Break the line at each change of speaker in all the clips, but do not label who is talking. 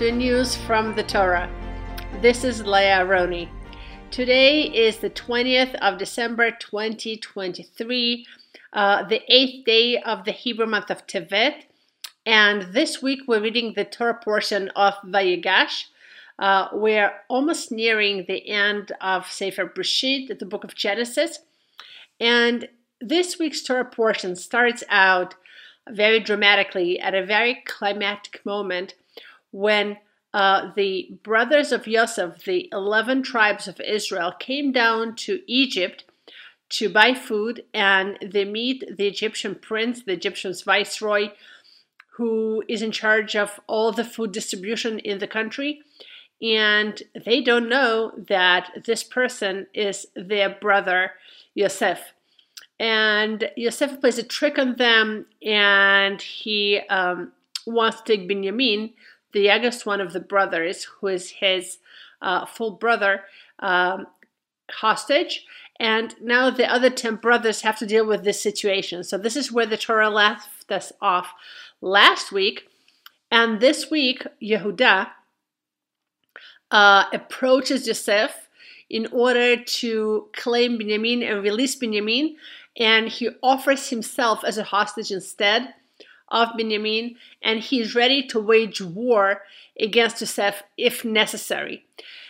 News from the Torah. This is Leah Aharoni. Today is the 20th of December 2023, uh, the eighth day of the Hebrew month of Tevet. And this week we're reading the Torah portion of Vayigash. Uh, we're almost nearing the end of Sefer Breshit, the book of Genesis. And this week's Torah portion starts out very dramatically at a very climactic moment when uh, the brothers of Yosef, the 11 tribes of Israel, came down to Egypt to buy food and they meet the Egyptian prince, the Egyptian viceroy, who is in charge of all the food distribution in the country. And they don't know that this person is their brother, Yosef and Yosef plays a trick on them, and he um, wants to take Benjamin, the youngest one of the brothers, who is his uh, full brother, um, hostage. And now the other 10 brothers have to deal with this situation. So this is where the Torah left us off last week. And this week, Yehuda uh, approaches Joseph in order to claim Benjamin and release Benjamin and he offers himself as a hostage instead of Benjamin, and he's ready to wage war against Joseph if necessary.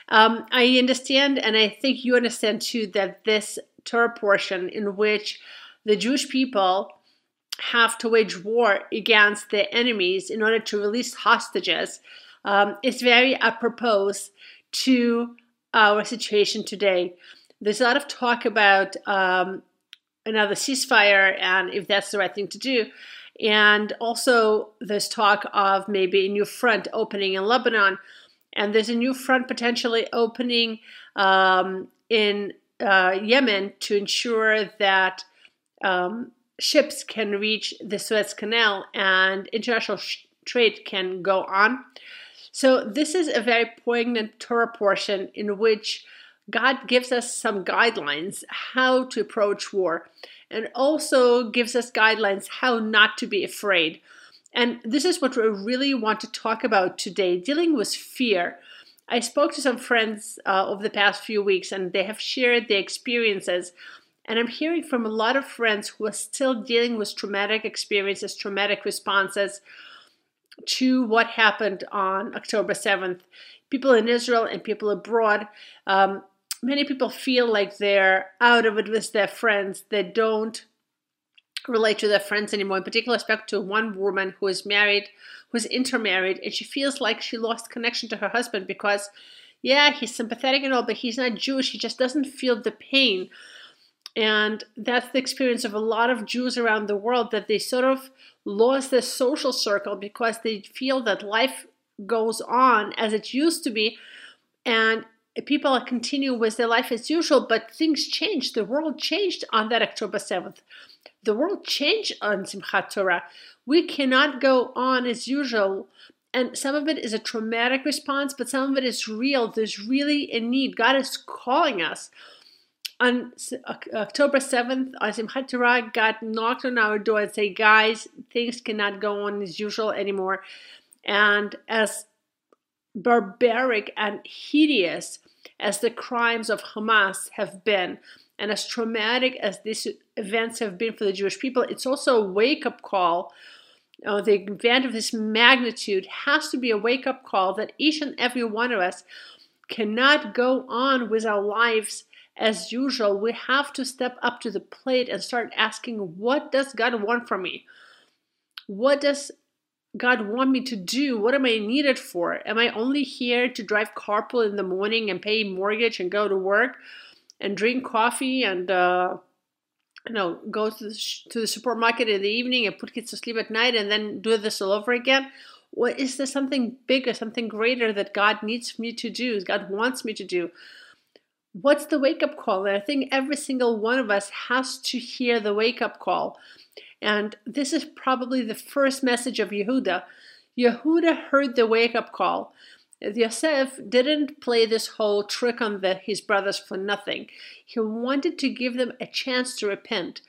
Um, I understand, and I think you understand too, that this Torah portion in which the Jewish people have to wage war against their enemies in order to release hostages um, is very apropos to our situation today. There's a lot of talk about um, another ceasefire and if that's the right thing to do. And also, this talk of maybe a new front opening in Lebanon, and there's a new front potentially opening um, in uh, Yemen to ensure that um, ships can reach the Suez Canal and international sh- trade can go on. So, this is a very poignant Torah portion in which God gives us some guidelines how to approach war and also gives us guidelines how not to be afraid. And this is what we really want to talk about today dealing with fear. I spoke to some friends uh, over the past few weeks and they have shared their experiences. And I'm hearing from a lot of friends who are still dealing with traumatic experiences, traumatic responses to what happened on October 7th. People in Israel and people abroad um, many people feel like they're out of it with their friends. They don't relate to their friends anymore. In particular, I spoke to one woman who is married, who's intermarried, and she feels like she lost connection to her husband because, yeah, he's sympathetic and all, but he's not Jewish. He just doesn't feel the pain. And that's the experience of a lot of Jews around the world that they sort of lost their social circle because they feel that life goes on as it used to be. And people continue with their life as usual, but things changed. The world changed on that October 7th. The world changed on Simchat Torah. We cannot go on as usual. And some of it is a traumatic response, but some of it is real. There's really a need. God is calling us. On October 7th, on Simchat Torah, God knocked on our door and said, Guys, things cannot go on as usual anymore. And as barbaric and hideous as the crimes of Hamas have been, and as traumatic as these events have been for the Jewish people, it's also a wake up call. Uh, the event of this magnitude has to be a wake up call that each and every one of us cannot go on with our lives as usual. We have to step up to the plate and start asking, What does God want from me? What does God want me to do? What am I needed for? Am I only here to drive carpool in the morning and pay mortgage and go to work and drink coffee and uh, you know go to the, to the supermarket in the evening and put kids to sleep at night and then do this all over again? What is there something bigger, something greater that God needs me to do? God wants me to do? What's the wake up call? And I think every single one of us has to hear the wake up call and this is probably the first message of Yehuda. Yehuda heard the wake up call. Yosef didn't play this whole trick on the, his brothers for nothing. He wanted to give them a chance to repent.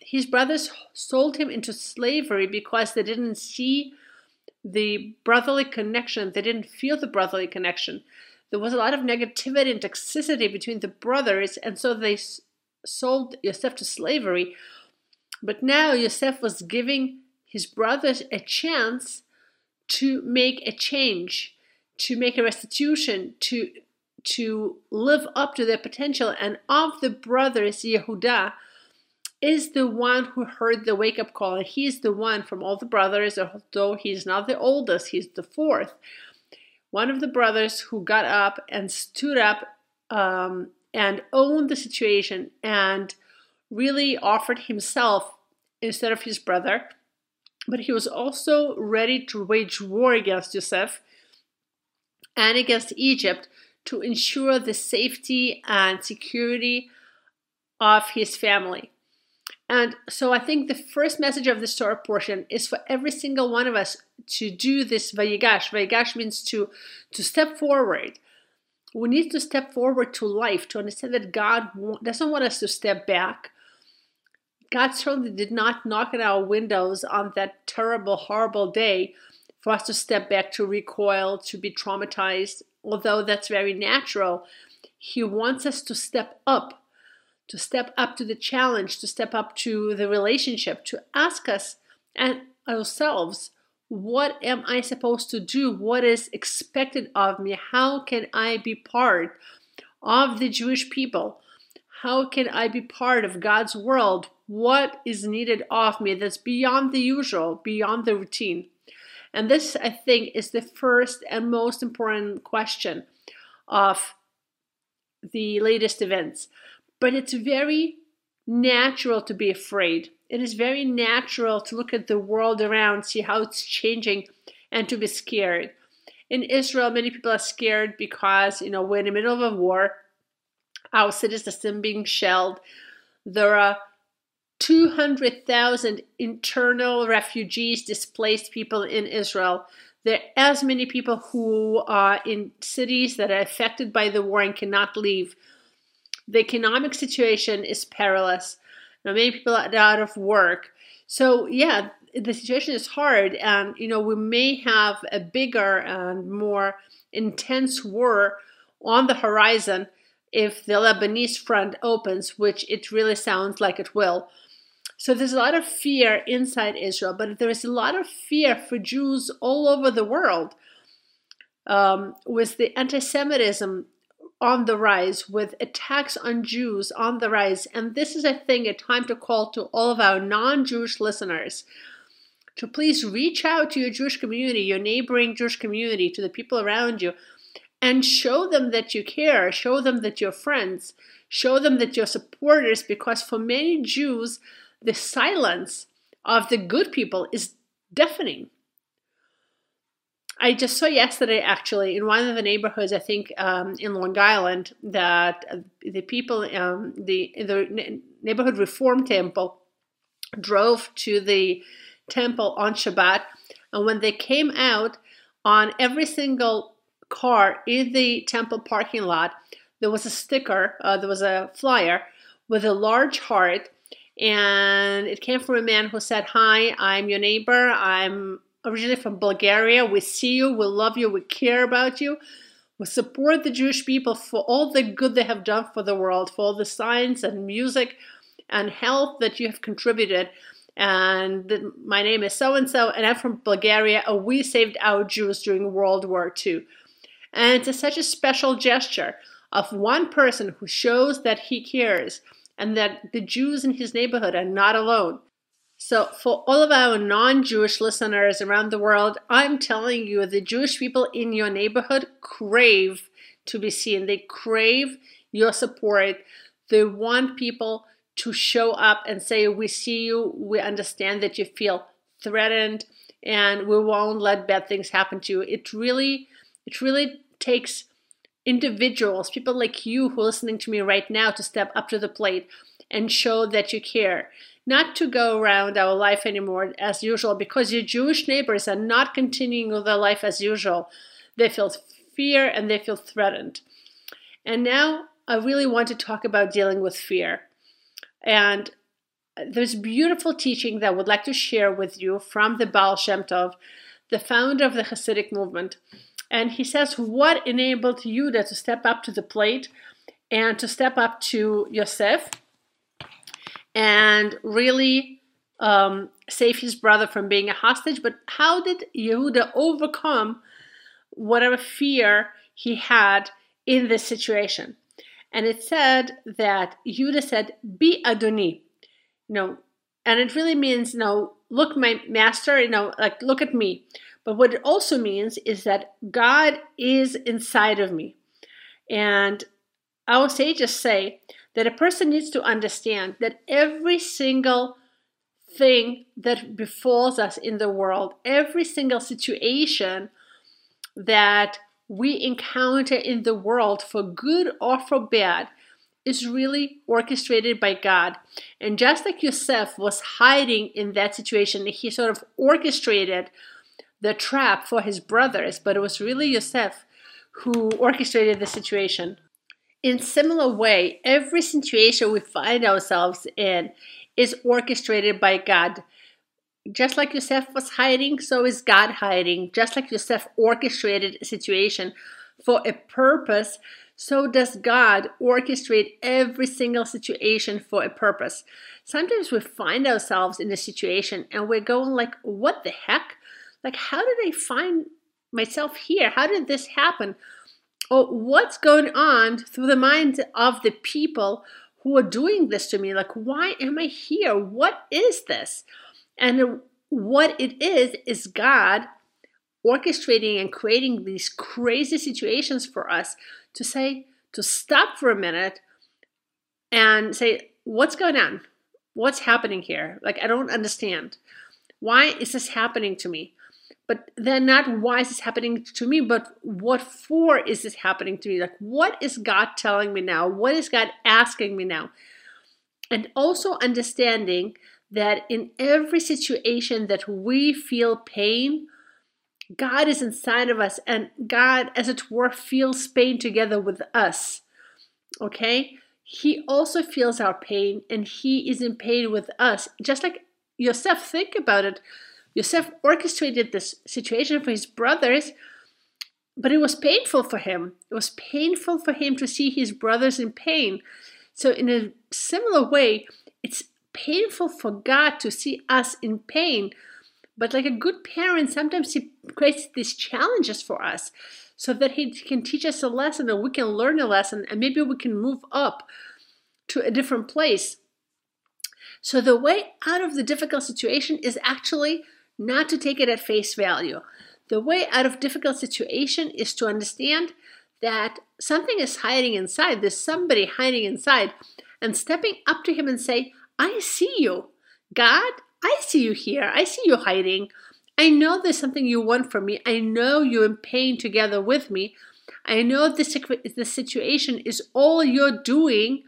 His brothers sold him into slavery because they didn't see the brotherly connection. They didn't feel the brotherly connection. There was a lot of negativity and toxicity between the brothers, and so they sold Yosef to slavery. But now Yosef was giving his brothers a chance to make a change, to make a restitution, to to live up to their potential. And of the brothers, Yehuda is the one who heard the wake up call. And he's the one from all the brothers, although he's not the oldest, he's the fourth. One of the brothers who got up and stood up um, and owned the situation and really offered himself instead of his brother. But he was also ready to wage war against Joseph and against Egypt to ensure the safety and security of his family. And so I think the first message of the Torah portion is for every single one of us to do this vayigash. Vayigash means to, to step forward. We need to step forward to life to understand that God doesn't want us to step back. God certainly did not knock at our windows on that terrible, horrible day for us to step back, to recoil, to be traumatized. Although that's very natural, He wants us to step up to step up to the challenge, to step up to the relationship, to ask us and ourselves, what am I supposed to do? What is expected of me? How can I be part of the Jewish people? How can I be part of God's world? What is needed of me that's beyond the usual, beyond the routine? And this, I think, is the first and most important question of the latest events. But it's very natural to be afraid. It is very natural to look at the world around, see how it's changing, and to be scared. In Israel, many people are scared because, you know, we're in the middle of a war. Our city system being shelled. There are 200,000 internal refugees, displaced people in Israel. There are as many people who are in cities that are affected by the war and cannot leave. The economic situation is perilous. Now, many people are out of work. So, yeah, the situation is hard, and you know we may have a bigger and more intense war on the horizon if the Lebanese front opens, which it really sounds like it will. So there's a lot of fear inside Israel, but there is a lot of fear for Jews all over the world. Um, with the anti-Semitism on the rise, with attacks on Jews on the rise. And this is, I think, a time to call to all of our non Jewish listeners to please reach out to your Jewish community, your neighboring Jewish community, to the people around you, and show them that you care, show them that you're friends, show them that you're supporters, because for many Jews, the silence of the good people is deafening. I just saw yesterday, actually, in one of the neighborhoods, I think um, in Long Island, that the people, um, the the neighborhood Reform Temple, drove to the temple on Shabbat, and when they came out, on every single car in the temple parking lot, there was a sticker, uh, there was a flyer with a large heart, and it came from a man who said, "Hi, I'm your neighbor. I'm originally from Bulgaria. We see you, we love you, we care about you. We support the Jewish people for all the good they have done for the world, for all the science and music and health that you have contributed. And my name is so and so, and I'm from Bulgaria, and we saved our Jews during World War II. And it's such a special gesture of one person who shows that he cares and that the Jews in his neighborhood are not alone. So, for all of our non Jewish listeners around the world, I'm telling you, the Jewish people in your neighborhood crave to be seen. They crave your support. They want people to show up and say, We see you, we understand that you feel threatened, and we won't let bad things happen to you. It really, it really takes individuals, people like you who are listening to me right now, to step up to the plate and show that you care not to go around our life anymore as usual because your Jewish neighbors are not continuing with their life as usual. They feel fear and they feel threatened. And now I really want to talk about dealing with fear. And there's beautiful teaching that I would like to share with you from the Baal Shem Tov the founder of the Hasidic movement. And he says, What enabled Yehuda to step up to the plate and to step up to Yosef and really um, save his brother from being a hostage? But how did Yehuda overcome whatever fear he had in this situation? And it said that Yehuda said, Be Adoni. You know, and it really means, you know, look, my master, you know, like look at me. But what it also means is that God is inside of me. And our sages say that a person needs to understand that every single thing that befalls us in the world, every single situation that we encounter in the world, for good or for bad, is really orchestrated by God. And just like Yosef was hiding in that situation, he sort of orchestrated the trap for his brothers, but it was really Yosef who orchestrated the situation. In similar way, every situation we find ourselves in is orchestrated by God. Just like Yosef was hiding, so is God hiding. Just like Yosef orchestrated a situation for a purpose, so does God orchestrate every single situation for a purpose. Sometimes we find ourselves in a situation and we're going like, what the heck? Like, how did I find myself here? How did this happen? Or what's going on through the minds of the people who are doing this to me? Like, why am I here? What is this? And what it is, is God orchestrating and creating these crazy situations for us to say, to stop for a minute and say, what's going on? What's happening here? Like, I don't understand. Why is this happening to me? But then, not why is this happening to me, but what for is this happening to me? Like, what is God telling me now? What is God asking me now? And also understanding that in every situation that we feel pain, God is inside of us, and God, as it were, feels pain together with us. Okay? He also feels our pain, and He is in pain with us. Just like Yosef, think about it. Yosef orchestrated this situation for his brothers, but it was painful for him. It was painful for him to see his brothers in pain. So, in a similar way, it's painful for God to see us in pain but like a good parent, sometimes he creates these challenges for us so that he can teach us a lesson and we can learn a lesson and maybe we can move up to a different place. So the way out of the difficult situation is actually not to take it at face value. The way out of difficult situation is to understand that something is hiding inside. There's somebody hiding inside and stepping up to him and say, I see you. God, I see you here. I see you hiding. I know there's something you want from me. I know you're in pain together with me. I know this, the situation is all you're doing.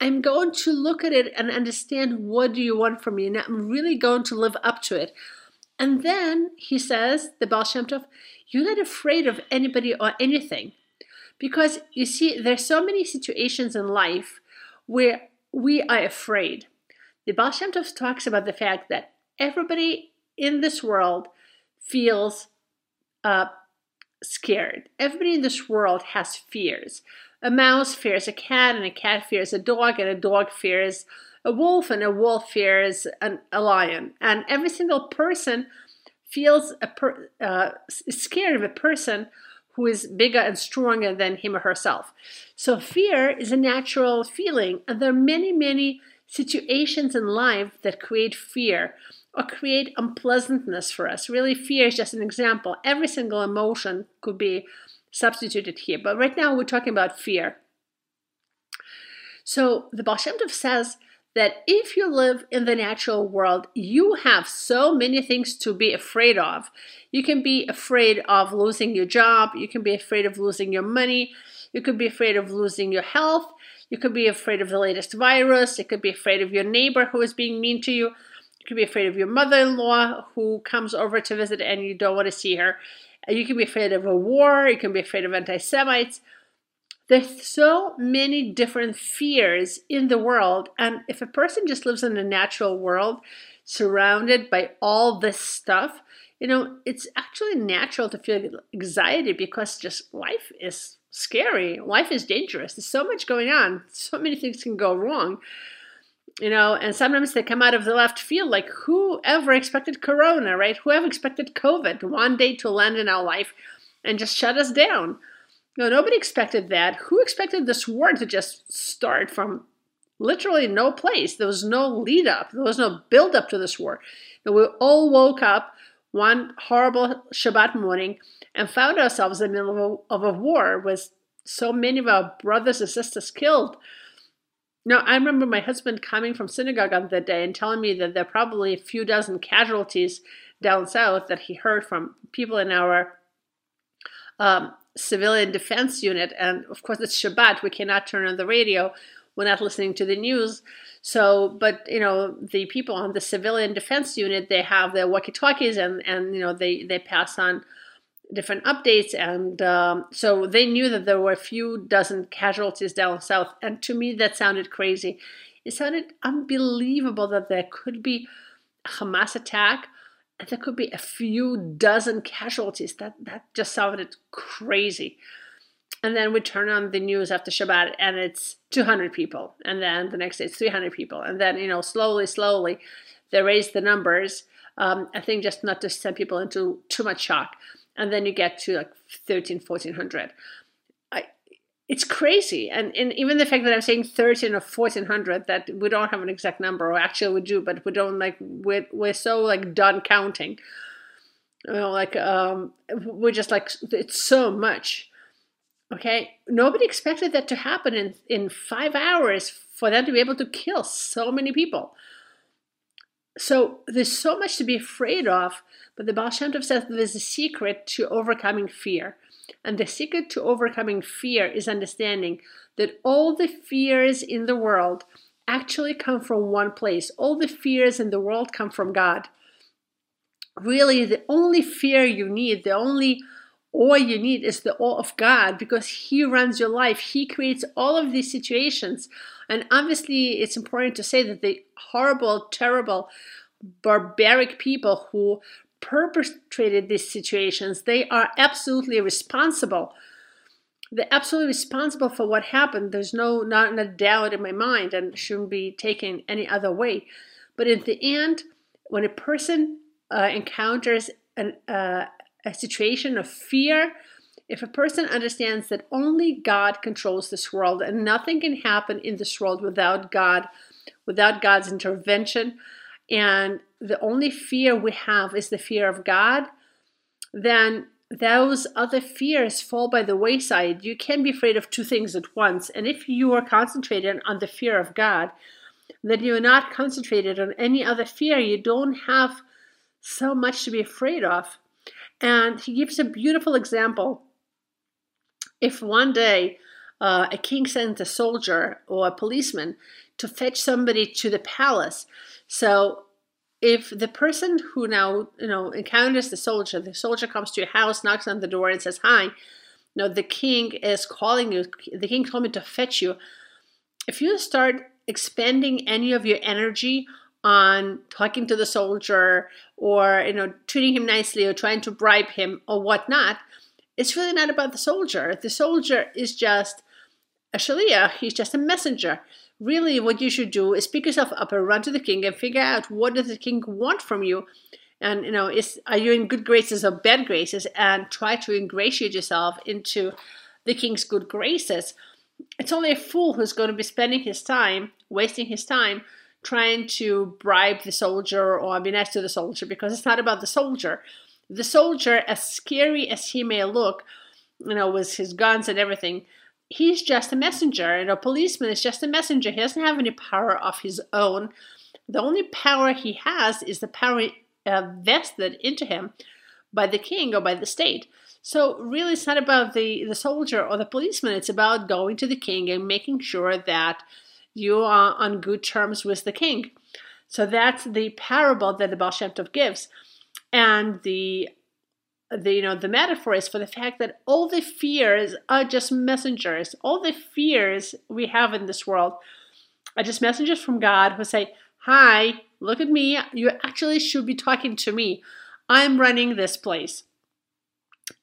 I'm going to look at it and understand what do you want from me, and I'm really going to live up to it. And then he says, the Baal Shem Tov, you're not afraid of anybody or anything. Because you see, there's so many situations in life where we are afraid. The Baal Shem Tov talks about the fact that everybody in this world feels uh, scared. Everybody in this world has fears. A mouse fears a cat, and a cat fears a dog, and a dog fears a wolf, and a wolf fears an, a lion. And every single person feels a per, uh, scared of a person who is bigger and stronger than him or herself. So fear is a natural feeling, and there are many, many situations in life that create fear or create unpleasantness for us. Really, fear is just an example. Every single emotion could be substituted here, but right now we're talking about fear. So the Baal Shem Tov says that if you live in the natural world, you have so many things to be afraid of. You can be afraid of losing your job, you can be afraid of losing your money, you could be afraid of losing your health, you could be afraid of the latest virus. You could be afraid of your neighbor who is being mean to you. You could be afraid of your mother in law who comes over to visit and you don't want to see her. You can be afraid of a war. You can be afraid of anti Semites. There's so many different fears in the world. And if a person just lives in a natural world surrounded by all this stuff, you know, it's actually natural to feel anxiety because just life is scary. Life is dangerous. There's so much going on. So many things can go wrong. You know, and sometimes they come out of the left field like whoever expected corona, right? Whoever expected COVID one day to land in our life and just shut us down. No, nobody expected that. Who expected this war to just start from literally no place? There was no lead up. There was no build up to this war. And we all woke up one horrible Shabbat morning and found ourselves in the middle of a, war with so many of our brothers and sisters killed. Now, I remember my husband coming from synagogue on that day and telling me that there are probably a few dozen casualties down south that he heard from people in our um, civilian defense unit. And of course, it's Shabbat. We cannot turn on the radio. We're not listening to the news. So, but you know, the people on the civilian defense unit, they have their walkie-talkies, and and you know, they they pass on different updates, and um, so they knew that there were a few dozen casualties down south. And to me, that sounded crazy. It sounded unbelievable that there could be a Hamas attack there could be a few dozen casualties. That that just sounded crazy. And then we turn on the news after Shabbat and it's 200 people. And then the next day it's 300 people. And then, you know, slowly, slowly they raise the numbers. Um, I think just not to send people into too much shock. And then you get to like 13, 1400. It's crazy. And, and even the fact that I'm saying 13 or 1400, that we don't have an exact number, or actually we do, but we don't like, we're, we're so like done counting. You know, like, um, we're just like, it's so much Okay, nobody expected that to happen in, in five hours for them to be able to kill so many people. So there's so much to be afraid of, but the Baal Shem Tov says there's a secret to overcoming fear. And the secret to overcoming fear is understanding that all the fears in the world actually come from one place. All the fears in the world come from God. Really, the only fear you need, the only awe you need is the awe of God because He runs your life. He creates all of these situations. And obviously, it's important to say that the horrible, terrible, barbaric people who perpetrated these situations, they are absolutely responsible. They're absolutely responsible for what happened. There's no not a doubt in my mind and shouldn't be taken any other way. But in the end, when a person uh, encounters an, uh, a situation of fear, if a person understands that only God controls this world and nothing can happen in this world without God, without God's intervention, and the only fear we have is the fear of God, then those other fears fall by the wayside. You can be afraid of two things at once. And if you are concentrated on the fear of God, then you're not concentrated on any other fear. You don't have so much to be afraid of. And he gives a beautiful example. If one day uh, a king sends a soldier or a policeman to fetch somebody to the palace, so if the person who now you know encounters the soldier, the soldier comes to your house, knocks on the door, and says, "Hi, no, the king is calling you. The king told me to fetch you." If you start expending any of your energy on talking to the soldier or you know treating him nicely or trying to bribe him or whatnot it's really not about the soldier the soldier is just a shaliach he's just a messenger really what you should do is pick yourself up and run to the king and figure out what does the king want from you. And you know is are you in good graces or bad graces? And try to ingratiate yourself into the king's good graces. It's only a fool who's going to be spending his time wasting his time trying to bribe the soldier or be nice to the soldier because it's not about the soldier. The soldier, as scary as he may look, you know, with his guns and everything, he's just a messenger. And a policeman is just a messenger. He doesn't have any power of his own. The only power he has is the power uh, vested into him by the king or by the state. So really, it's not about the, the soldier or the policeman. It's about going to the king and making sure that you are on good terms with the king. So that's the parable that the Baal Shem Tov gives. And the the you know the metaphor is for the fact that all the fears are just messengers. All the fears we have in this world are just messengers from God who say, Hi, look at me. You actually should be talking to me. I'm running this place.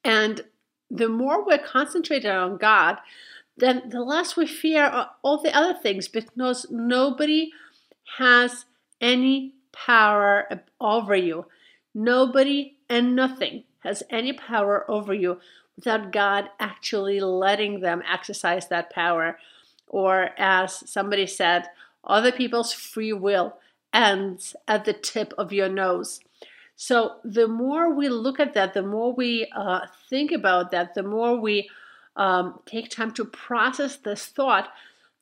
And the more we're concentrated on God, then the less we fear all the other things because nobody has any power over you. Nobody and nothing has any power over you without God actually letting them exercise that power. Or, as somebody said, other people's free will ends at the tip of your nose. So, the more we look at that, the more we uh, think about that, the more we um, take time to process this thought,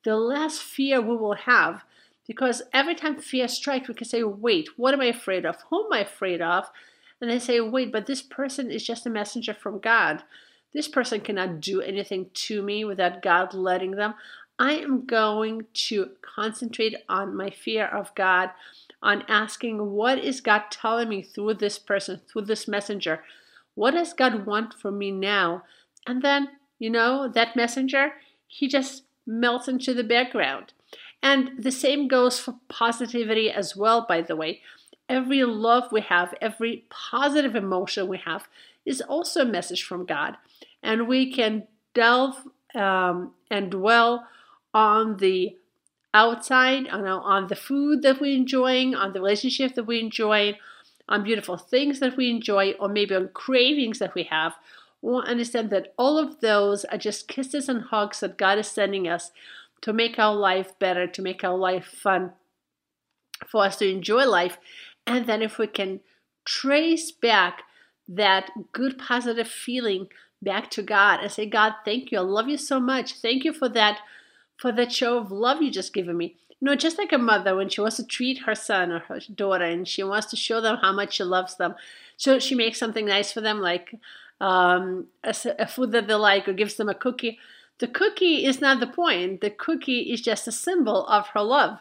the less fear we will have. Because every time fear strikes, we can say, wait, what am I afraid of? Who am I afraid of? And they say, wait, but this person is just a messenger from God. This person cannot do anything to me without God letting them. I am going to concentrate on my fear of God, on asking, what is God telling me through this person, through this messenger? What does God want from me now? And then, you know, that messenger, he just melts into the background. And the same goes for positivity as well, by the way. Every love we have, every positive emotion we have, is also a message from God. And we can delve um, and dwell on the outside, on, on the food that we're enjoying, on the relationship that we enjoy, on beautiful things that we enjoy, or maybe on cravings that we have. We'll understand that all of those are just kisses and hugs that God is sending us to make our life better, to make our life fun, for us to enjoy life. And then if we can trace back that good positive feeling back to God and say, God, thank you. I love you so much. Thank you for that, for that show of love you just given me. You know, just like a mother when she wants to treat her son or her daughter and she wants to show them how much she loves them. So she makes something nice for them, like um, a, a food that they like, or gives them a cookie. The cookie is not the point. The cookie is just a symbol of her love.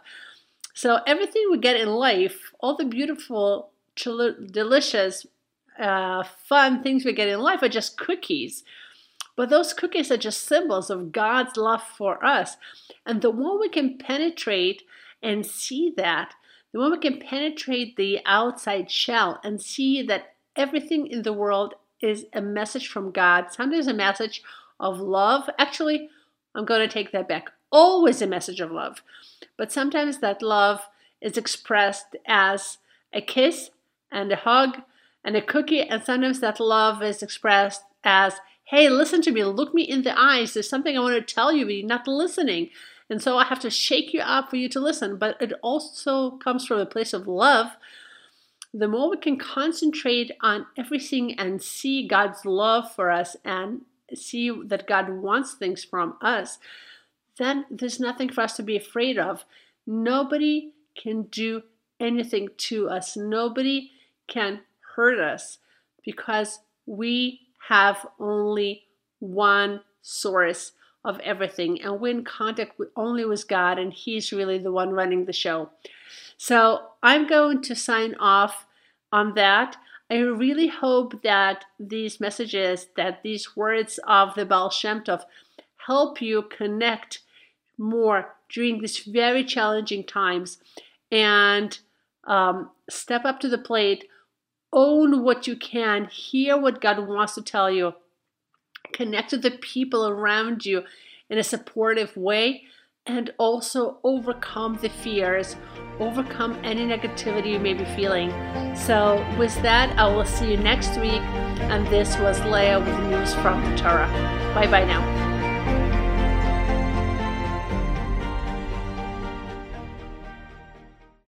So everything we get in life, all the beautiful, delicious, uh, fun things we get in life are just cookies. But those cookies are just symbols of God's love for us. And the more we can penetrate and see that, the more we can penetrate the outside shell and see that everything in the world is a message from God, sometimes a message of love. Actually, I'm going to take that back. Always a message of love. But sometimes that love is expressed as a kiss and a hug and a cookie, and sometimes that love is expressed as, hey, listen to me, look me in the eyes. There's something I want to tell you, but you're not listening. And so I have to shake you up for you to listen. But it also comes from a place of love. The more we can concentrate on everything and see God's love for us and see that God wants things from us, then there's nothing for us to be afraid of. Nobody can do anything to us, nobody can hurt us because we have only one source of everything and we're in contact with, only with God and he's really the one running the show. So I'm going to sign off on that. I really hope that these messages, that these words of the Baal Shem Tov help you connect more during these very challenging times and um, step up to the plate, own what you can, hear what God wants to tell you, connect with the people around you in a supportive way, and also overcome the fears, overcome any negativity you may be feeling. So, with that, I will see you next week. And this was Leah with news from the Torah. Bye bye now.